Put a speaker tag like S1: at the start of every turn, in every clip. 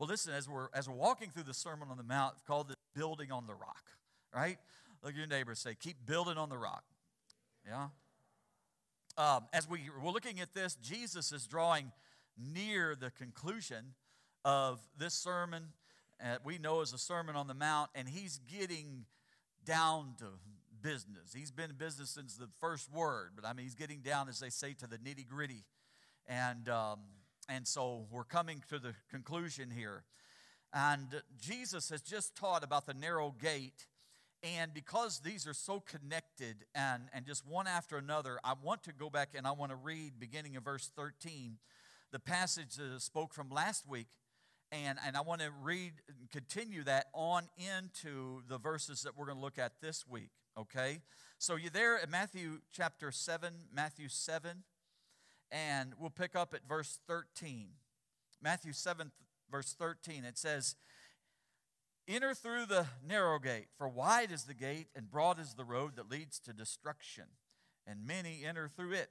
S1: Well, listen, as we're as we're walking through the Sermon on the Mount, it's called the building on the rock, right? Look at your neighbor say, keep building on the rock. Yeah. Um, as we, we're looking at this, Jesus is drawing near the conclusion of this sermon uh, we know as a Sermon on the Mount, and he's getting down to business. He's been in business since the first word, but I mean, he's getting down, as they say, to the nitty gritty. And, um, and so we're coming to the conclusion here. And Jesus has just taught about the narrow gate. And because these are so connected and, and just one after another, I want to go back and I want to read, beginning of verse 13, the passage that I spoke from last week. And, and I want to read and continue that on into the verses that we're going to look at this week, okay? So you're there at Matthew chapter 7, Matthew 7, and we'll pick up at verse 13. Matthew 7, verse 13, it says, Enter through the narrow gate, for wide is the gate and broad is the road that leads to destruction, and many enter through it.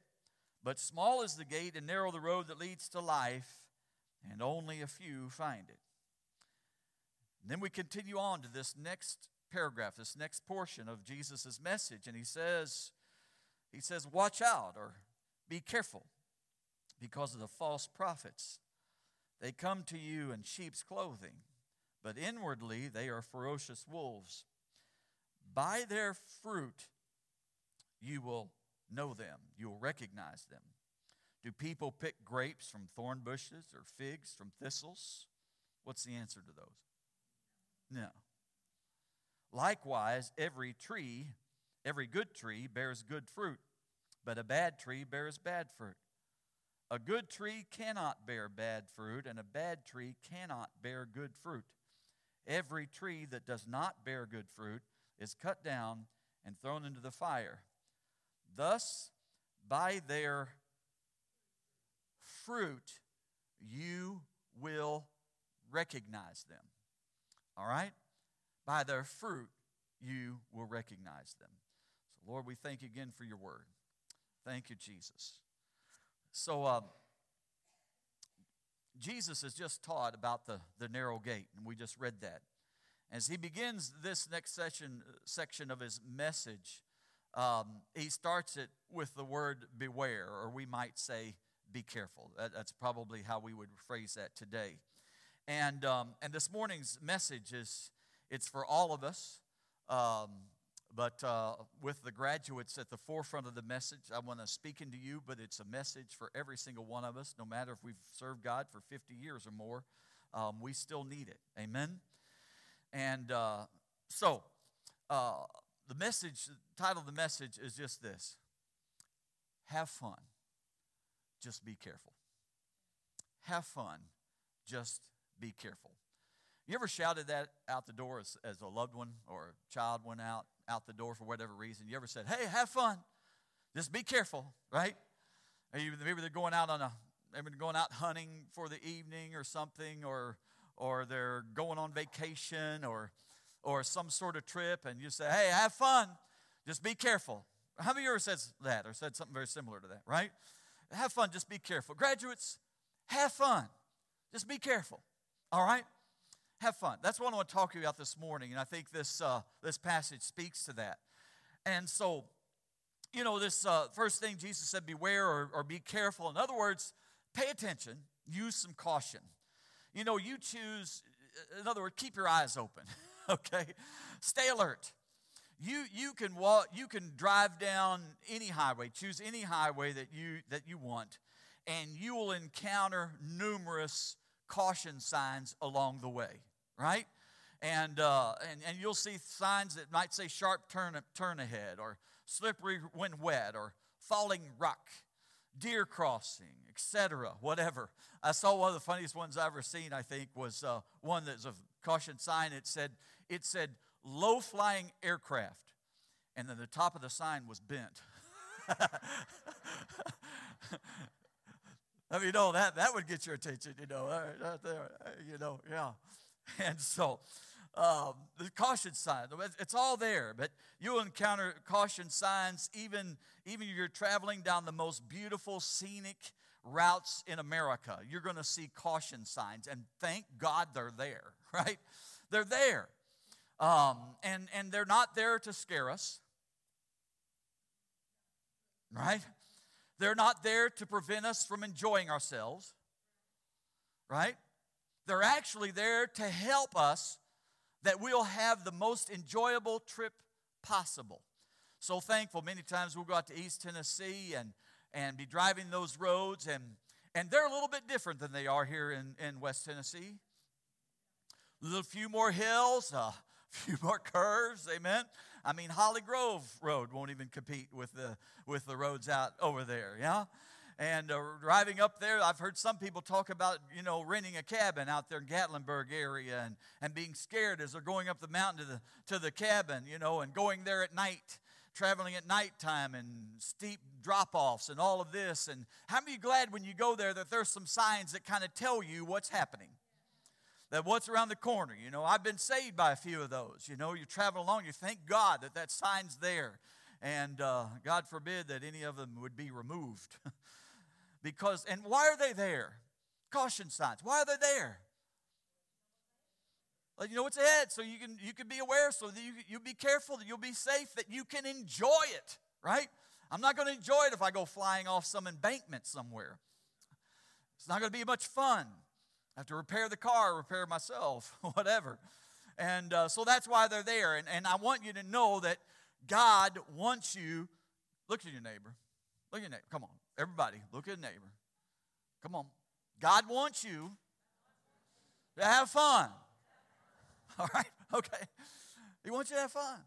S1: But small is the gate and narrow the road that leads to life and only a few find it. And then we continue on to this next paragraph, this next portion of Jesus' message, and he says, he says, watch out or be careful because of the false prophets. They come to you in sheep's clothing, but inwardly they are ferocious wolves. By their fruit you will know them, you will recognize them. Do people pick grapes from thorn bushes or figs from thistles? What's the answer to those? No. Likewise, every tree, every good tree bears good fruit, but a bad tree bears bad fruit. A good tree cannot bear bad fruit, and a bad tree cannot bear good fruit. Every tree that does not bear good fruit is cut down and thrown into the fire. Thus, by their fruit, you will recognize them. All right? By their fruit, you will recognize them. So, Lord, we thank you again for your word. Thank you, Jesus. So, um, Jesus has just taught about the, the narrow gate, and we just read that. As he begins this next section, section of his message, um, he starts it with the word beware, or we might say be careful. That, that's probably how we would phrase that today. And, um, and this morning's message is it's for all of us. Um, but uh, with the graduates at the forefront of the message, I want to speak into you, but it's a message for every single one of us, no matter if we've served God for 50 years or more. Um, we still need it. Amen? And uh, so, uh, the message, the title of the message is just this Have fun just be careful. Have fun, just be careful. You ever shouted that out the door as, as a loved one or a child went out out the door for whatever reason? You ever said, "Hey, have fun, just be careful," right? Maybe they're going out on a maybe going out hunting for the evening or something, or or they're going on vacation or or some sort of trip, and you say, "Hey, have fun, just be careful." How many of you ever said that or said something very similar to that, right? have fun, just be careful. Graduates, have fun, just be careful. All right? Have fun. That's what I want to talk to you about this morning, and I think this, uh, this passage speaks to that. And so, you know, this uh, first thing Jesus said, beware or, or be careful. In other words, pay attention, use some caution. You know, you choose, in other words, keep your eyes open, okay? Stay alert you you can walk you can drive down any highway choose any highway that you that you want and you will encounter numerous caution signs along the way right and uh, and, and you'll see signs that might say sharp turn turn ahead or slippery when wet or falling rock deer crossing etc whatever i saw one of the funniest ones i've ever seen i think was uh, one that's a caution sign it said it said low flying aircraft. And then the top of the sign was bent. I mean, you know, that, that would get your attention, you know, right there, you know, yeah. And so, um, the caution sign, it's all there, but you'll encounter caution signs even, even if you're traveling down the most beautiful, scenic routes in America, you're going to see caution signs, and thank God they're there, right? They're there. Um, and, and they're not there to scare us, right? They're not there to prevent us from enjoying ourselves, right? They're actually there to help us that we'll have the most enjoyable trip possible. So thankful. Many times we'll go out to East Tennessee and, and be driving those roads, and, and they're a little bit different than they are here in, in West Tennessee. A little few more hills, a few more curves, amen. I mean, Holly Grove Road won't even compete with the, with the roads out over there, yeah? And uh, driving up there, I've heard some people talk about, you know, renting a cabin out there in Gatlinburg area and, and being scared as they're going up the mountain to the, to the cabin, you know, and going there at night, traveling at nighttime and steep drop offs and all of this. And how many glad when you go there that there's some signs that kind of tell you what's happening? that what's around the corner. You know, I've been saved by a few of those. You know, you travel along, you thank God that that sign's there. And uh, God forbid that any of them would be removed. because, and why are they there? Caution signs. Why are they there? You know what's ahead, so you can you can be aware, so that you you be careful, that you'll be safe, that you can enjoy it. Right? I'm not going to enjoy it if I go flying off some embankment somewhere. It's not going to be much fun. I have to repair the car, repair myself, whatever. And uh, so that's why they're there. And, and I want you to know that God wants you. Look at your neighbor. Look at your neighbor. Come on. Everybody, look at your neighbor. Come on. God wants you to have fun. All right? Okay. He wants you to have fun.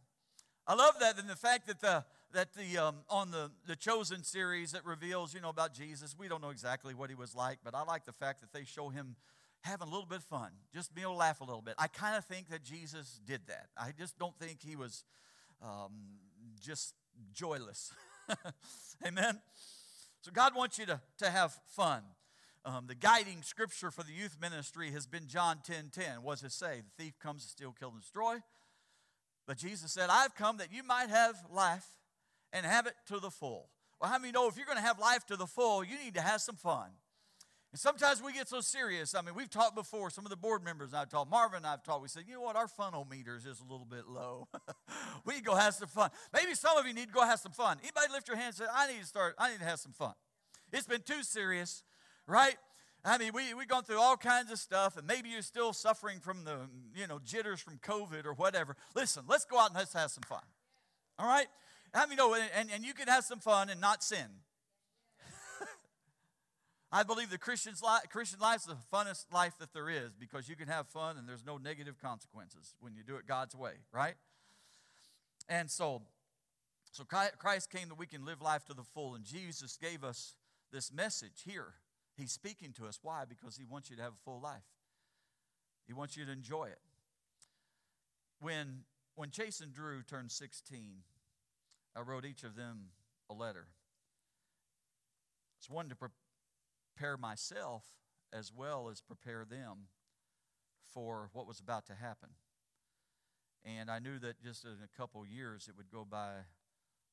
S1: I love that and the fact that the that the um, on the the chosen series that reveals you know about jesus we don't know exactly what he was like but i like the fact that they show him having a little bit of fun, just being able to laugh a little bit. I kind of think that Jesus did that. I just don't think he was um, just joyless. Amen? So God wants you to, to have fun. Um, the guiding scripture for the youth ministry has been John 10 10. What does it say? The thief comes to steal, kill, and destroy. But Jesus said, I've come that you might have life and have it to the full. Well, how many know if you're going to have life to the full, you need to have some fun? And sometimes we get so serious. I mean, we've talked before, some of the board members I've talked, Marvin and I've talked, we said, you know what, our funnel meters is just a little bit low. we go have some fun. Maybe some of you need to go have some fun. Anybody lift your hand and say, I need to start, I need to have some fun. It's been too serious, right? I mean, we, we've gone through all kinds of stuff, and maybe you're still suffering from the, you know, jitters from COVID or whatever. Listen, let's go out and let's have some fun. All right? I mean, know, and, and you can have some fun and not sin. I believe the Christian's Christian life is the funnest life that there is because you can have fun and there's no negative consequences when you do it God's way, right? And so, so Christ came that we can live life to the full, and Jesus gave us this message here. He's speaking to us. Why? Because He wants you to have a full life. He wants you to enjoy it. When when Chase and Drew turned 16, I wrote each of them a letter. It's one to prepare myself as well as prepare them for what was about to happen. And I knew that just in a couple years it would go by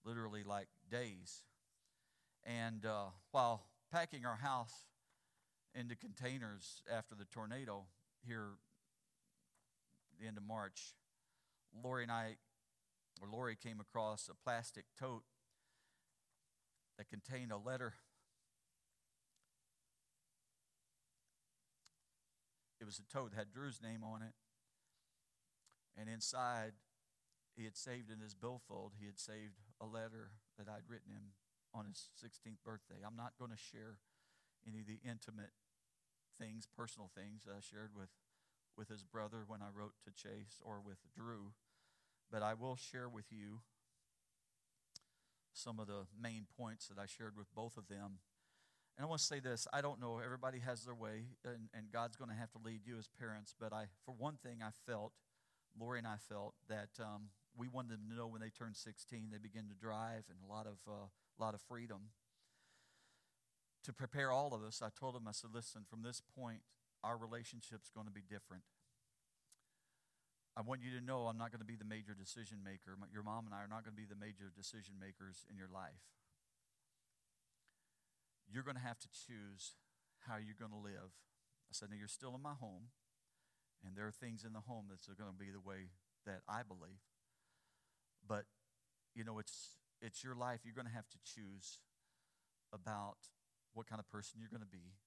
S1: literally like days. And uh, while packing our house into containers after the tornado here the end of March, Lori and I, or Lori came across a plastic tote that contained a letter It was a tote that had Drew's name on it. And inside, he had saved in his billfold, he had saved a letter that I'd written him on his 16th birthday. I'm not going to share any of the intimate things, personal things that I shared with, with his brother when I wrote to Chase or with Drew, but I will share with you some of the main points that I shared with both of them and I want to say this I don't know, everybody has their way, and, and God's going to have to lead you as parents. But I, for one thing, I felt, Lori and I felt, that um, we wanted them to know when they turned 16, they begin to drive and a lot of, uh, lot of freedom. To prepare all of us, I told them, I said, listen, from this point, our relationship's going to be different. I want you to know I'm not going to be the major decision maker. Your mom and I are not going to be the major decision makers in your life you're going to have to choose how you're going to live. I said, Now you're still in my home, and there are things in the home that's going to be the way that I believe. But, you know, it's, it's your life. You're going to have to choose about what kind of person you're going to be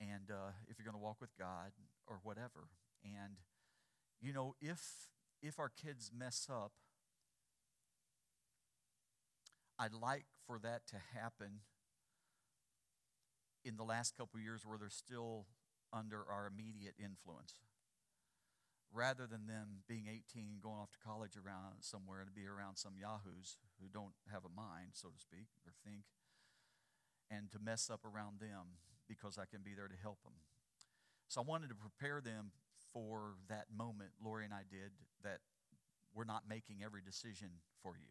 S1: and uh, if you're going to walk with God or whatever. And, you know, if, if our kids mess up, I'd like for that to happen in the last couple years where they're still under our immediate influence. Rather than them being 18 and going off to college around somewhere to be around some yahoos who don't have a mind so to speak or think and to mess up around them because i can be there to help them. So i wanted to prepare them for that moment lori and i did that we're not making every decision for you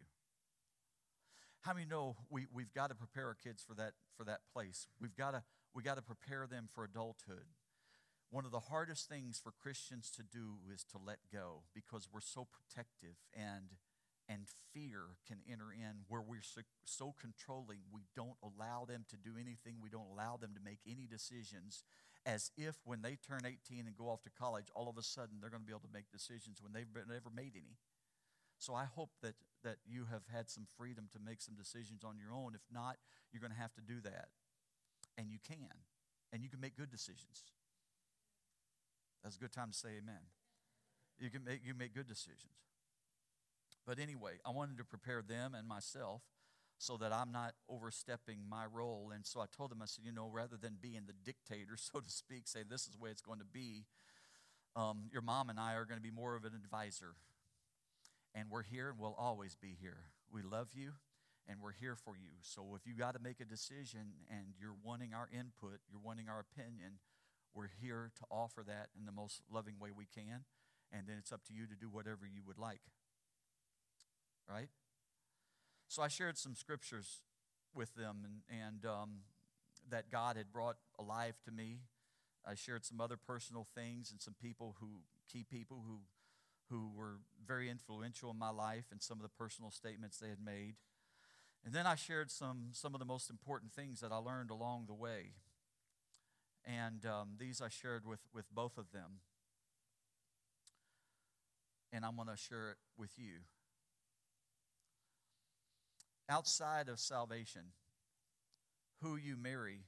S1: how many know we, we've got to prepare our kids for that for that place? We've got to we got to prepare them for adulthood. One of the hardest things for Christians to do is to let go because we're so protective and and fear can enter in where we're so, so, controlling we don't allow them to do anything. We don't allow them to make any decisions as if when they turn 18 and go off to college all of a sudden they're going to be able to make decisions when they've never made any so i hope that that you have had some freedom to make some decisions on your own if not you're going to have to do that and you can and you can make good decisions that's a good time to say amen. You can make, you make good decisions. But anyway, I wanted to prepare them and myself so that I'm not overstepping my role. And so I told them, I said, you know, rather than being the dictator, so to speak, say this is the way it's going to be, um, your mom and I are going to be more of an advisor. And we're here and we'll always be here. We love you and we're here for you. So if you got to make a decision and you're wanting our input, you're wanting our opinion, we're here to offer that in the most loving way we can. And then it's up to you to do whatever you would like. Right? So I shared some scriptures with them and, and um, that God had brought alive to me. I shared some other personal things and some people who, key people who, who were very influential in my life and some of the personal statements they had made. And then I shared some, some of the most important things that I learned along the way. And um, these I shared with, with both of them. And I'm going to share it with you. Outside of salvation, who you marry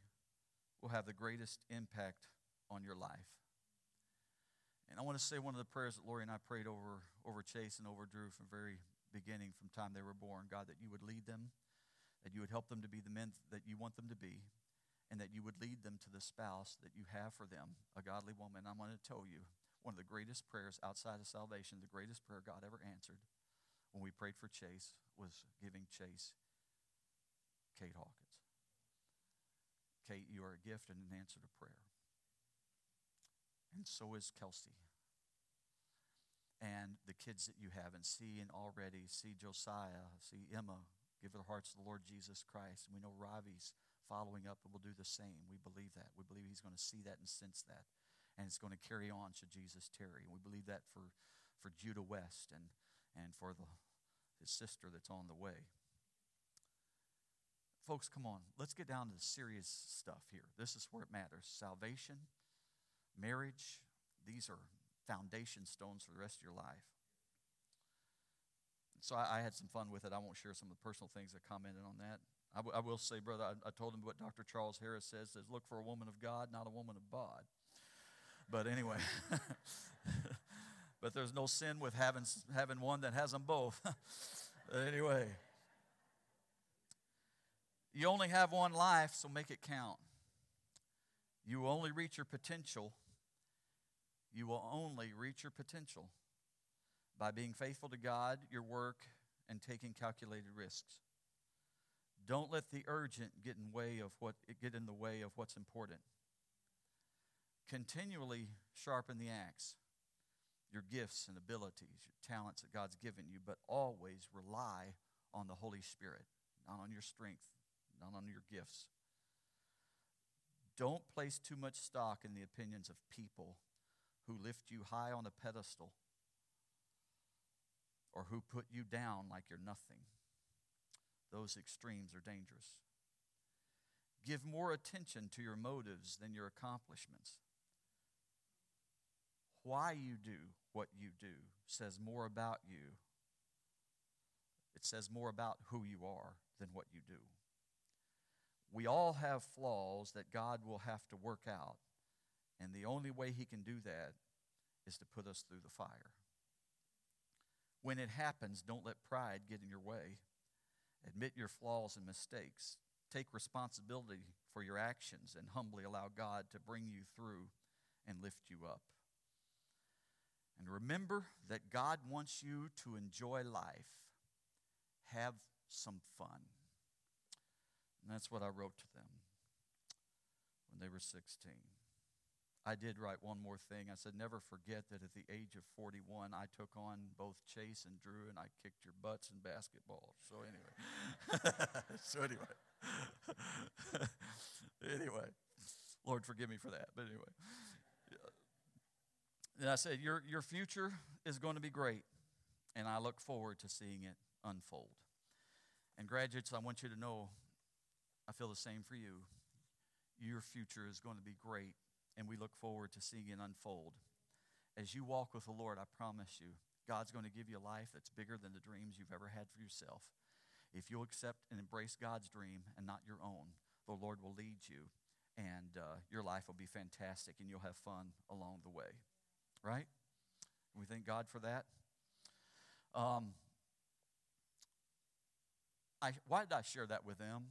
S1: will have the greatest impact on your life. And I want to say one of the prayers that Lori and I prayed over, over Chase and over Drew from very beginning, from time they were born. God, that you would lead them, that you would help them to be the men that you want them to be, and that you would lead them to the spouse that you have for them, a godly woman. I'm going to tell you one of the greatest prayers outside of salvation, the greatest prayer God ever answered when we prayed for Chase was giving Chase Kate Hawkins. Kate, you are a gift and an answer to prayer. And so is Kelsey. And the kids that you have, and see and already see Josiah, see Emma, give their hearts to the Lord Jesus Christ. And we know Ravi's following up and will do the same. We believe that. We believe he's going to see that and sense that. And it's going to carry on should Jesus tarry. And we believe that for, for Judah West and, and for the, his sister that's on the way. Folks, come on. Let's get down to the serious stuff here. This is where it matters salvation, marriage, these are foundation stones for the rest of your life. So I, I had some fun with it. I won't share some of the personal things that commented on that. I, w- I will say, brother, I, I told him what Dr. Charles Harris says, says, look for a woman of God, not a woman of bod. But anyway, but there's no sin with having, having one that has them both. anyway, you only have one life, so make it count. You only reach your potential. You will only reach your potential by being faithful to God, your work, and taking calculated risks. Don't let the urgent get in way of what get in the way of what's important. Continually sharpen the axe, your gifts and abilities, your talents that God's given you, but always rely on the Holy Spirit, not on your strength, not on your gifts. Don't place too much stock in the opinions of people who lift you high on a pedestal or who put you down like you're nothing. Those extremes are dangerous. give more attention to your motives than your accomplishments. Why you do what you do says more about you. It says more about who you are than what you do. We all have flaws that God will have to work out, and the only way He can do that is to put us through the fire. When it happens, don't let pride get in your way. Admit your flaws and mistakes. Take responsibility for your actions and humbly allow God to bring you through and lift you up. And remember that God wants you to enjoy life. Have some fun. And that's what I wrote to them when they were 16. I did write one more thing. I said, Never forget that at the age of 41, I took on both Chase and Drew, and I kicked your butts in basketball. So, anyway. so, anyway. anyway. Lord, forgive me for that. But anyway. And I said, your, your future is going to be great, and I look forward to seeing it unfold. And, graduates, I want you to know I feel the same for you. Your future is going to be great, and we look forward to seeing it unfold. As you walk with the Lord, I promise you, God's going to give you a life that's bigger than the dreams you've ever had for yourself. If you'll accept and embrace God's dream and not your own, the Lord will lead you, and uh, your life will be fantastic, and you'll have fun along the way right? We thank God for that. Um, I, why did I share that with them?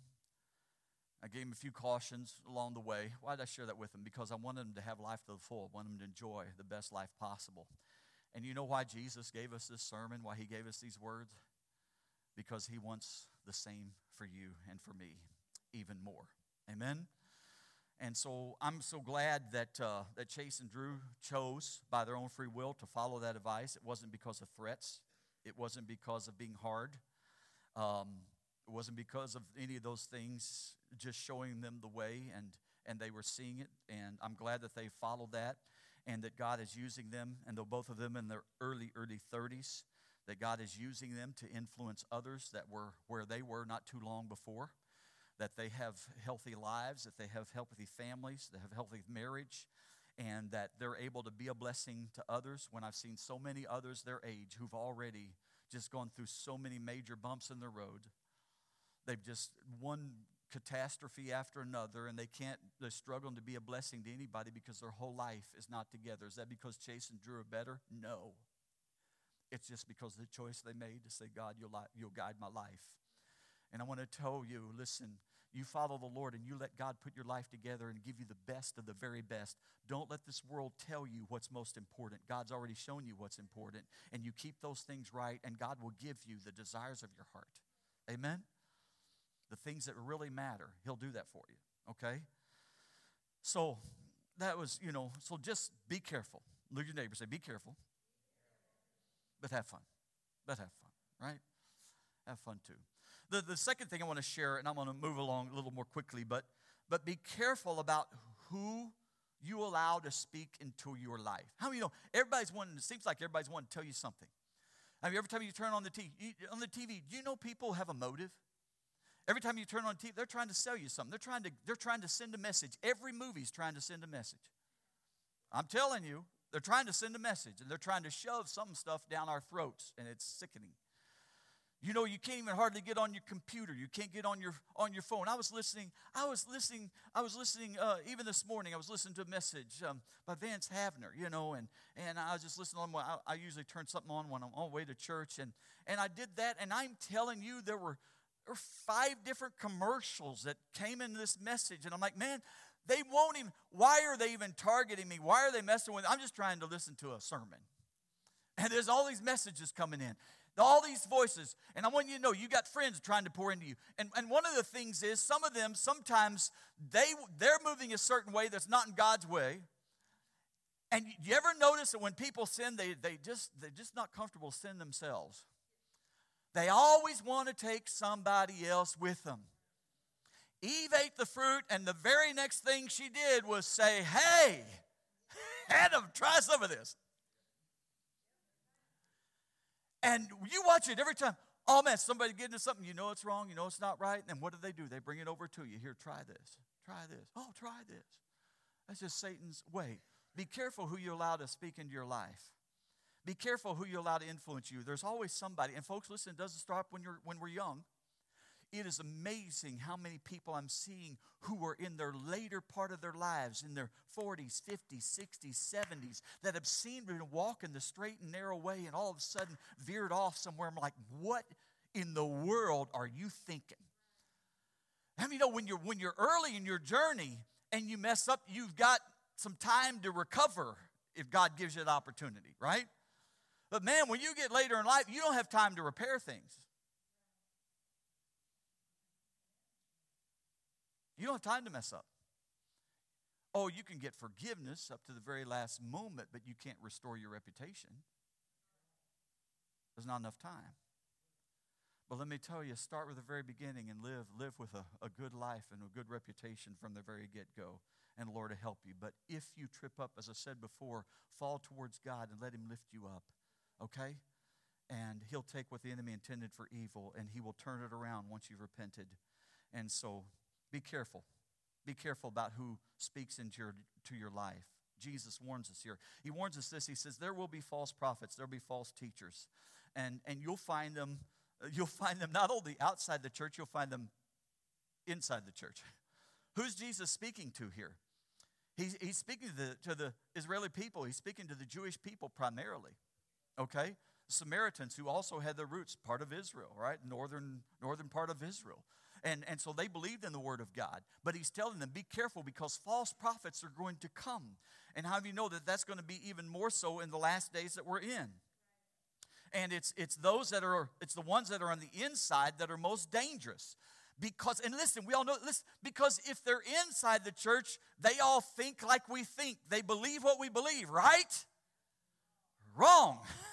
S1: I gave them a few cautions along the way. Why did I share that with them? Because I wanted them to have life to the full. I wanted them to enjoy the best life possible. And you know why Jesus gave us this sermon, why he gave us these words? Because he wants the same for you and for me, even more. Amen? And so I'm so glad that, uh, that Chase and Drew chose by their own free will to follow that advice. It wasn't because of threats, it wasn't because of being hard, um, it wasn't because of any of those things, just showing them the way and, and they were seeing it. And I'm glad that they followed that and that God is using them, and though both of them in their early, early 30s, that God is using them to influence others that were where they were not too long before that they have healthy lives, that they have healthy families, they have healthy marriage, and that they're able to be a blessing to others. When I've seen so many others their age who've already just gone through so many major bumps in the road, they've just one catastrophe after another, and they can't, they're struggling to be a blessing to anybody because their whole life is not together. Is that because Chase and Drew are better? No. It's just because of the choice they made to say, God, you'll, you'll guide my life. And I want to tell you listen, you follow the Lord and you let God put your life together and give you the best of the very best. Don't let this world tell you what's most important. God's already shown you what's important, and you keep those things right, and God will give you the desires of your heart. Amen? The things that really matter, He'll do that for you, okay? So, that was, you know, so just be careful. Look at your neighbor, say, be careful, but have fun. But have fun, right? Have fun too. The, the second thing I want to share, and I'm going to move along a little more quickly, but, but be careful about who you allow to speak into your life. How you know everybody's wanting, it seems like everybody's wanting to tell you something. I mean, every time you turn on the TV, on the TV, do you know people have a motive? Every time you turn on TV, they're trying to sell you something. They're trying to, they're trying to send a message. Every movie's trying to send a message. I'm telling you, they're trying to send a message and they're trying to shove some stuff down our throats, and it's sickening. You know, you can't even hardly get on your computer. You can't get on your on your phone. I was listening. I was listening. I was listening. Uh, even this morning, I was listening to a message um, by Vance Havner. You know, and and I was just listening on. I, I usually turn something on when I'm on the way to church, and and I did that. And I'm telling you, there were there five different commercials that came in this message, and I'm like, man, they won't even. Why are they even targeting me? Why are they messing with? Me? I'm just trying to listen to a sermon, and there's all these messages coming in all these voices. And I want you to know you got friends trying to pour into you. And, and one of the things is some of them sometimes they they're moving a certain way that's not in God's way. And you ever notice that when people sin, they, they just they're just not comfortable sin themselves. They always want to take somebody else with them. Eve ate the fruit, and the very next thing she did was say, Hey, Adam, try some of this. And you watch it every time. Oh man, somebody getting into something, you know it's wrong, you know it's not right, and what do they do? They bring it over to you. Here, try this. Try this. Oh, try this. That's just Satan's way. Be careful who you allow to speak into your life. Be careful who you allow to influence you. There's always somebody, and folks, listen, it doesn't stop when you're when we're young. It is amazing how many people I'm seeing who are in their later part of their lives, in their 40s, 50s, 60s, 70s, that have seen to walk in the straight and narrow way and all of a sudden veered off somewhere. I'm like, what in the world are you thinking? How many know when you're when you're early in your journey and you mess up, you've got some time to recover if God gives you the opportunity, right? But man, when you get later in life, you don't have time to repair things. You don't have time to mess up. Oh, you can get forgiveness up to the very last moment, but you can't restore your reputation. There's not enough time. But let me tell you, start with the very beginning and live, live with a, a good life and a good reputation from the very get go. And Lord help you. But if you trip up, as I said before, fall towards God and let Him lift you up, okay? And He'll take what the enemy intended for evil and He will turn it around once you've repented. And so be careful. Be careful about who speaks into your, to your life. Jesus warns us here. He warns us this. He says, There will be false prophets, there'll be false teachers. And, and you'll find them, you'll find them not only outside the church, you'll find them inside the church. Who's Jesus speaking to here? He's, he's speaking to the, to the Israeli people, he's speaking to the Jewish people primarily. Okay? Samaritans who also had their roots part of Israel, right? Northern northern part of Israel. And, and so they believed in the word of God. But he's telling them, be careful because false prophets are going to come. And how do you know that that's going to be even more so in the last days that we're in? And it's, it's those that are, it's the ones that are on the inside that are most dangerous. Because, and listen, we all know this, because if they're inside the church, they all think like we think. They believe what we believe, right? Wrong.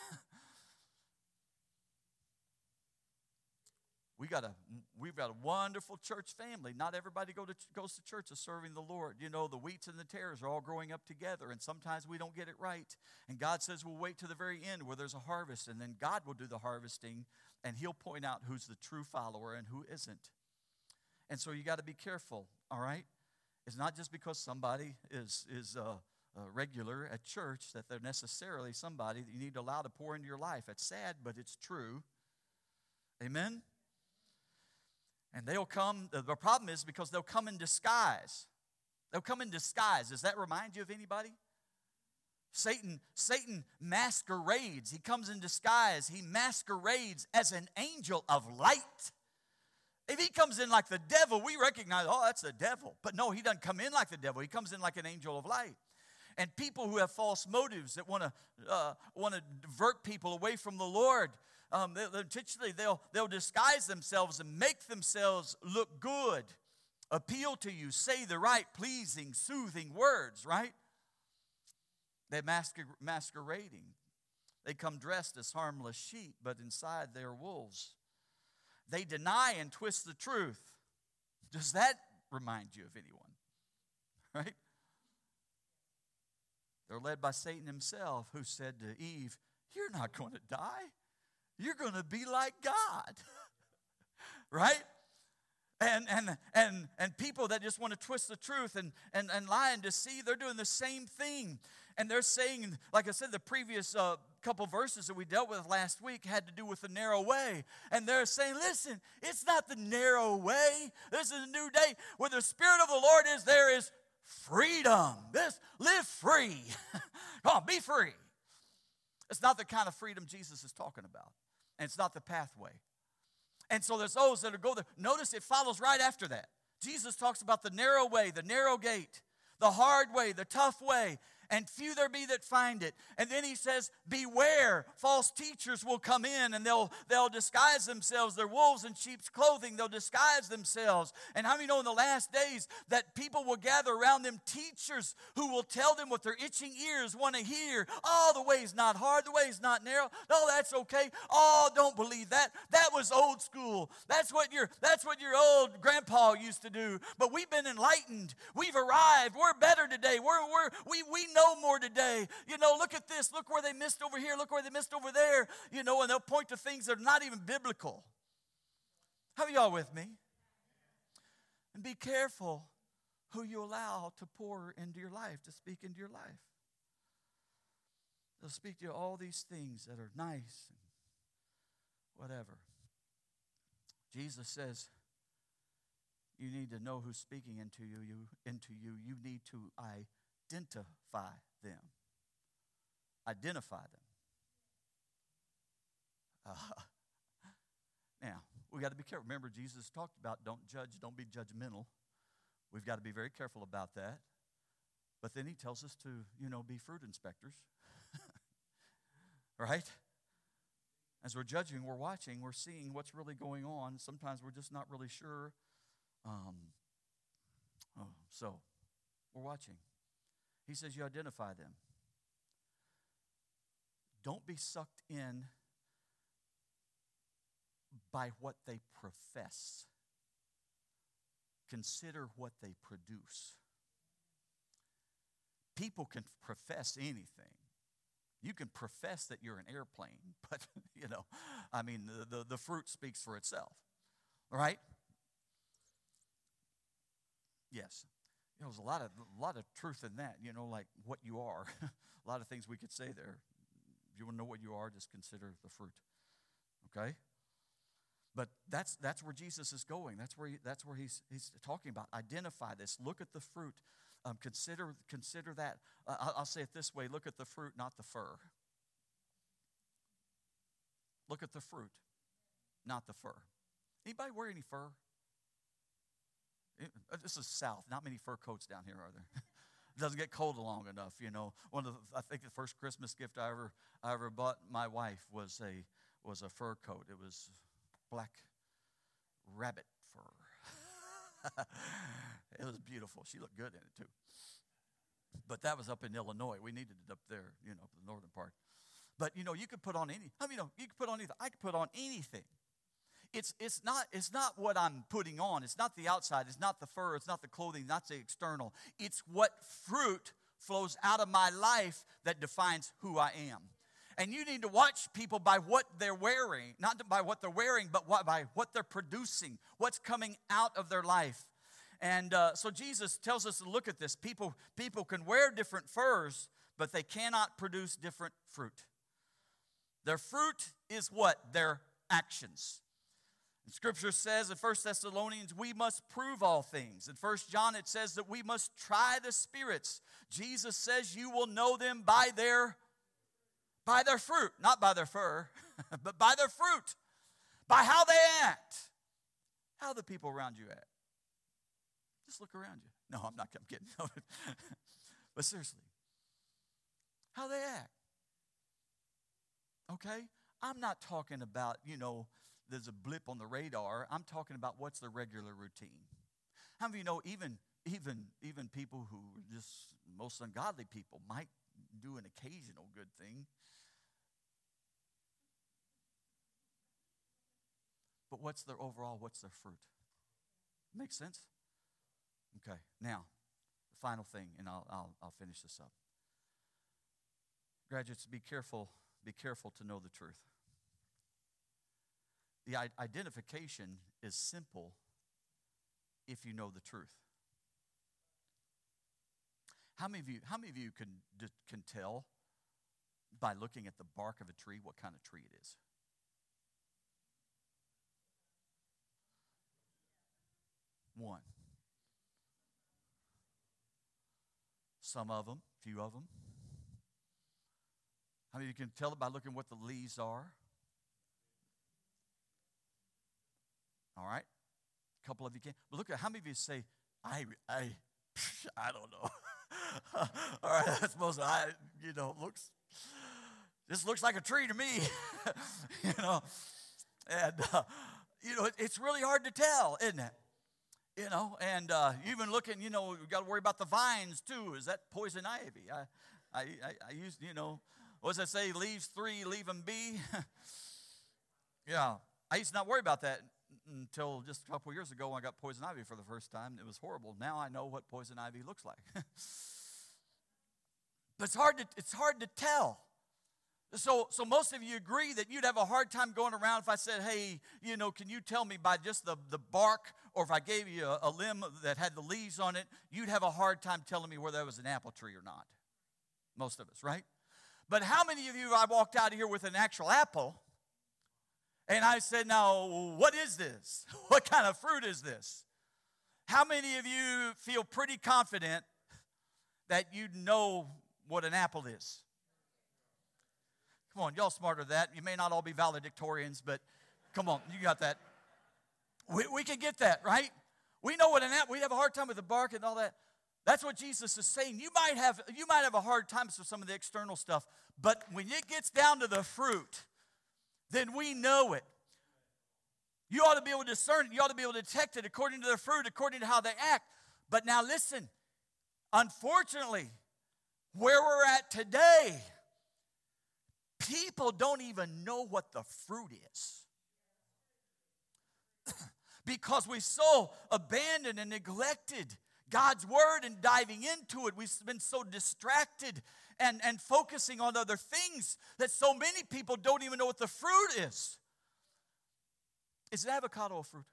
S1: we got a we've got a wonderful church family. Not everybody go to, goes to church is serving the Lord. You know, the wheats and the tares are all growing up together, and sometimes we don't get it right. And God says we'll wait to the very end where there's a harvest, and then God will do the harvesting, and He'll point out who's the true follower and who isn't. And so you got to be careful. All right, it's not just because somebody is is uh, uh, regular at church that they're necessarily somebody that you need to allow to pour into your life. It's sad, but it's true. Amen. And they'll come, the problem is because they'll come in disguise. They'll come in disguise. Does that remind you of anybody? Satan, Satan masquerades. He comes in disguise. He masquerades as an angel of light. If he comes in like the devil, we recognize, oh, that's the devil. But no, he doesn't come in like the devil. He comes in like an angel of light. And people who have false motives that want to uh, want to divert people away from the Lord, um, they, intentionally they'll, they'll disguise themselves and make themselves look good, appeal to you, say the right, pleasing, soothing words, right? They're masquer- masquerading. They come dressed as harmless sheep, but inside they're wolves. They deny and twist the truth. Does that remind you of anyone? Right? They're led by Satan himself, who said to Eve, You're not going to die you're going to be like God. right? And, and, and, and people that just want to twist the truth and, and, and lie and deceive, they're doing the same thing. And they're saying, like I said, the previous uh, couple verses that we dealt with last week had to do with the narrow way. And they're saying, listen, it's not the narrow way. This is a new day. Where the Spirit of the Lord is, there is freedom. This, live free. Come on, be free. It's not the kind of freedom Jesus is talking about and it's not the pathway. And so there's those that go there. Notice it follows right after that. Jesus talks about the narrow way, the narrow gate, the hard way, the tough way and few there be that find it. And then he says, Beware, false teachers will come in and they'll, they'll disguise themselves. They're wolves in sheep's clothing. They'll disguise themselves. And how many know in the last days that people will gather around them teachers who will tell them what their itching ears want to hear? Oh, the way's not hard, the way's not narrow. No, that's okay. Oh, don't believe that. That was old school. That's what your that's what your old grandpa used to do. But we've been enlightened. We've arrived. We're better today. We're, we're we we know more today. You know, look at this. Look where they missed over here. Look where they missed over there. You know, and they'll point to things that are not even biblical. How y'all with me? And be careful who you allow to pour into your life, to speak into your life. They'll speak to you all these things that are nice and whatever. Jesus says, you need to know who's speaking into you, you into you. You need to identify them. Identify them. Uh, now, we got to be careful. Remember, Jesus talked about don't judge, don't be judgmental. We've got to be very careful about that. But then he tells us to, you know, be fruit inspectors. right? As we're judging, we're watching, we're seeing what's really going on. Sometimes we're just not really sure. Um, oh, so, we're watching. He says, You identify them. Don't be sucked in by what they profess, consider what they produce. People can profess anything. You can profess that you're an airplane, but, you know, I mean, the, the, the fruit speaks for itself, right? Yes. You know, there's a lot of a lot of truth in that. You know, like what you are. a lot of things we could say there. If you want to know what you are, just consider the fruit. Okay. But that's that's where Jesus is going. That's where he, that's where he's he's talking about. Identify this. Look at the fruit. Um, consider consider that. Uh, I'll say it this way: Look at the fruit, not the fur. Look at the fruit, not the fur. Anybody wear any fur? Uh, this is south. Not many fur coats down here, are there? it doesn't get cold long enough, you know. One of the, I think the first Christmas gift I ever I ever bought my wife was a was a fur coat. It was black rabbit fur. it was beautiful. She looked good in it too. But that was up in Illinois. We needed it up there, you know, the northern part. But you know, you could put on any. I mean, you know, you could put on anything. I could put on anything it's, it's, not, it's not what I'm putting on. It's not the outside. It's not the fur. It's not the clothing. Not the external. It's what fruit flows out of my life that defines who I am. And you need to watch people by what they're wearing, not by what they're wearing, but what, by what they're producing, what's coming out of their life. And uh, so Jesus tells us to look at this. People, people can wear different furs, but they cannot produce different fruit. Their fruit is what? Their actions. Scripture says in 1 Thessalonians, we must prove all things. In 1 John, it says that we must try the spirits. Jesus says you will know them by their by their fruit, not by their fur, but by their fruit, by how they act. How the people around you act. Just look around you. No, I'm not I'm kidding. but seriously, how they act. Okay? I'm not talking about, you know, there's a blip on the radar. I'm talking about what's the regular routine. How many of you know even even even people who are just most ungodly people might do an occasional good thing. But what's their overall, what's their fruit? Makes sense? Okay, now, the final thing, and I'll, I'll, I'll finish this up. Graduates, be careful, be careful to know the truth. The identification is simple if you know the truth. How many of you, how many of you can, can tell by looking at the bark of a tree what kind of tree it is? One. Some of them, few of them. How many of you can tell it by looking what the leaves are? All right? A couple of you can. But look at how many of you say, I, I, I don't know. All right, that's most, I, you know, looks, this looks like a tree to me. you know, and, uh, you know, it, it's really hard to tell, isn't it? You know, and uh, even looking, you know, we got to worry about the vines too. Is that poison ivy? I, I, I, I used, you know, what does that say? Leaves three, leave them be. yeah, I used to not worry about that until just a couple years ago when I got poison ivy for the first time. It was horrible. Now I know what poison ivy looks like. But it's hard to, it's hard to tell. So, so most of you agree that you'd have a hard time going around if I said, hey, you know, can you tell me by just the, the bark, or if I gave you a, a limb that had the leaves on it, you'd have a hard time telling me whether that was an apple tree or not. Most of us, right? But how many of you, I walked out of here with an actual apple, and I said, now, what is this? What kind of fruit is this? How many of you feel pretty confident that you know what an apple is? Come on, y'all smarter than that. You may not all be valedictorians, but come on, you got that. We, we can get that, right? We know what an apple, we have a hard time with the bark and all that. That's what Jesus is saying. You might have you might have a hard time with some of the external stuff, but when it gets down to the fruit, then we know it. You ought to be able to discern it. You ought to be able to detect it according to their fruit, according to how they act. But now listen, unfortunately, where we're at today, people don't even know what the fruit is. because we so abandoned and neglected God's word and diving into it. We've been so distracted and, and focusing on other things that so many people don't even know what the fruit is. Is an avocado a fruit?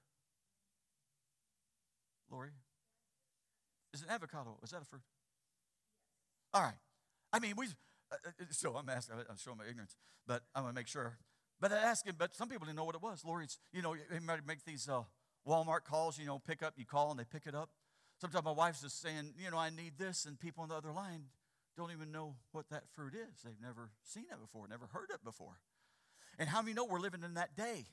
S1: Lori? Is an avocado, is that a fruit? All right. I mean, we, uh, uh so I'm asking, I'm showing my ignorance, but I want to make sure. But I asked him, but some people didn't know what it was. Lori's, you know, you might make these uh, Walmart calls, you know, pick up, you call and they pick it up. Sometimes my wife's just saying, you know, I need this, and people on the other line don't even know what that fruit is. They've never seen it before, never heard it before. And how many know we're living in that day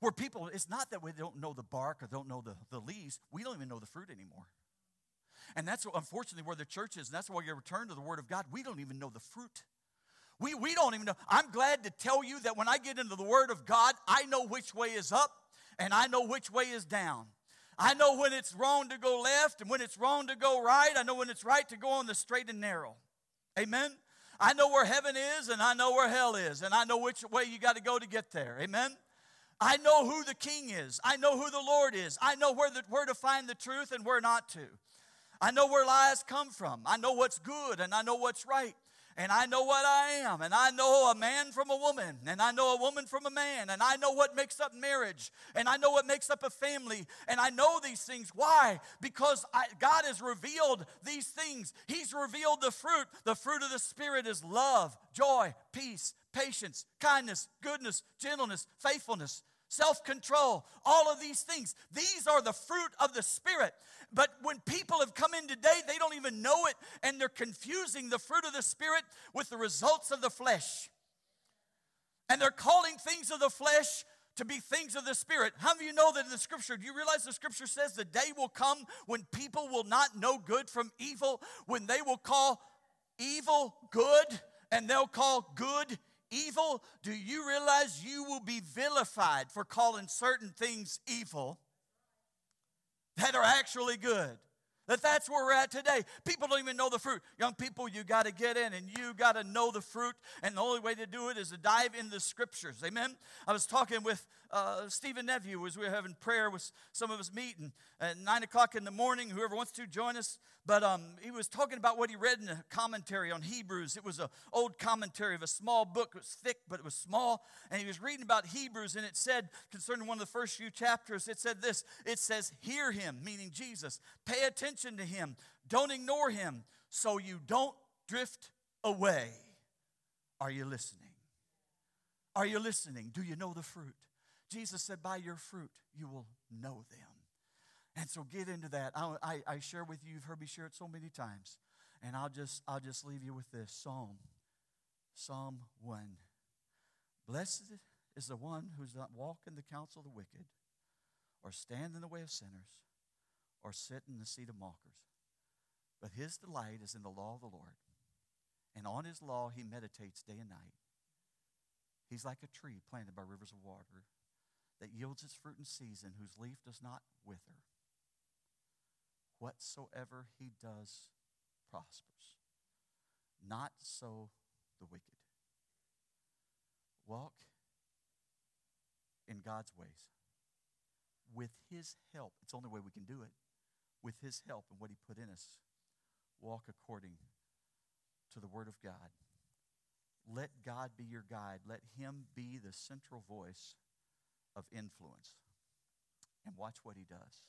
S1: where people, it's not that we don't know the bark or don't know the, the leaves, we don't even know the fruit anymore. And that's unfortunately where the church is, and that's why you return to the Word of God. We don't even know the fruit. We, we don't even know. I'm glad to tell you that when I get into the Word of God, I know which way is up and I know which way is down. I know when it's wrong to go left and when it's wrong to go right. I know when it's right to go on the straight and narrow. Amen. I know where heaven is and I know where hell is, and I know which way you got to go to get there. Amen. I know who the king is. I know who the Lord is. I know where, the, where to find the truth and where not to. I know where lies come from. I know what's good and I know what's right and I know what I am, and I know a man from a woman, and I know a woman from a man, and I know what makes up marriage, and I know what makes up a family, and I know these things. Why? Because I, God has revealed these things. He's revealed the fruit. The fruit of the Spirit is love, joy, peace, patience, kindness, goodness, gentleness, faithfulness self control, all of these things. These are the fruit of the Spirit. But when people have come in today, they don't even know it, and they're confusing the fruit of the Spirit with the results of the flesh. And they're calling things of the flesh to be things of the Spirit. How many of you know that in the Scripture, do you realize the Scripture says the day will come when people will not know good from evil, when they will call evil good and they'll call good evil? Do you realize you will be vilified for calling certain things evil? that are actually good. That that's where we're at today. People don't even know the fruit. Young people, you got to get in and you got to know the fruit. And the only way to do it is to dive into the scriptures. Amen. I was talking with uh, Stephen Nephew as we were having prayer with some of us meeting at nine o'clock in the morning. Whoever wants to join us. But um, he was talking about what he read in a commentary on Hebrews. It was an old commentary of a small book. It was thick, but it was small. And he was reading about Hebrews, and it said, concerning one of the first few chapters, it said this it says, Hear him, meaning Jesus. Pay attention to him. Don't ignore him so you don't drift away. Are you listening? Are you listening? Do you know the fruit? Jesus said, By your fruit you will know them. And so get into that. I, I, I, share with you, you've heard me share it so many times. And I'll just, I'll just leave you with this Psalm. Psalm 1. Blessed is the one who does not walk in the counsel of the wicked, or stand in the way of sinners, or sit in the seat of mockers. But his delight is in the law of the Lord. And on his law he meditates day and night. He's like a tree planted by rivers of water that yields its fruit in season, whose leaf does not wither whatsoever he does prospers. Not so the wicked. Walk in God's ways. With his help, it's the only way we can do it. With his help and what he put in us, walk according to the Word of God. Let God be your guide. Let Him be the central voice of influence. And watch what He does.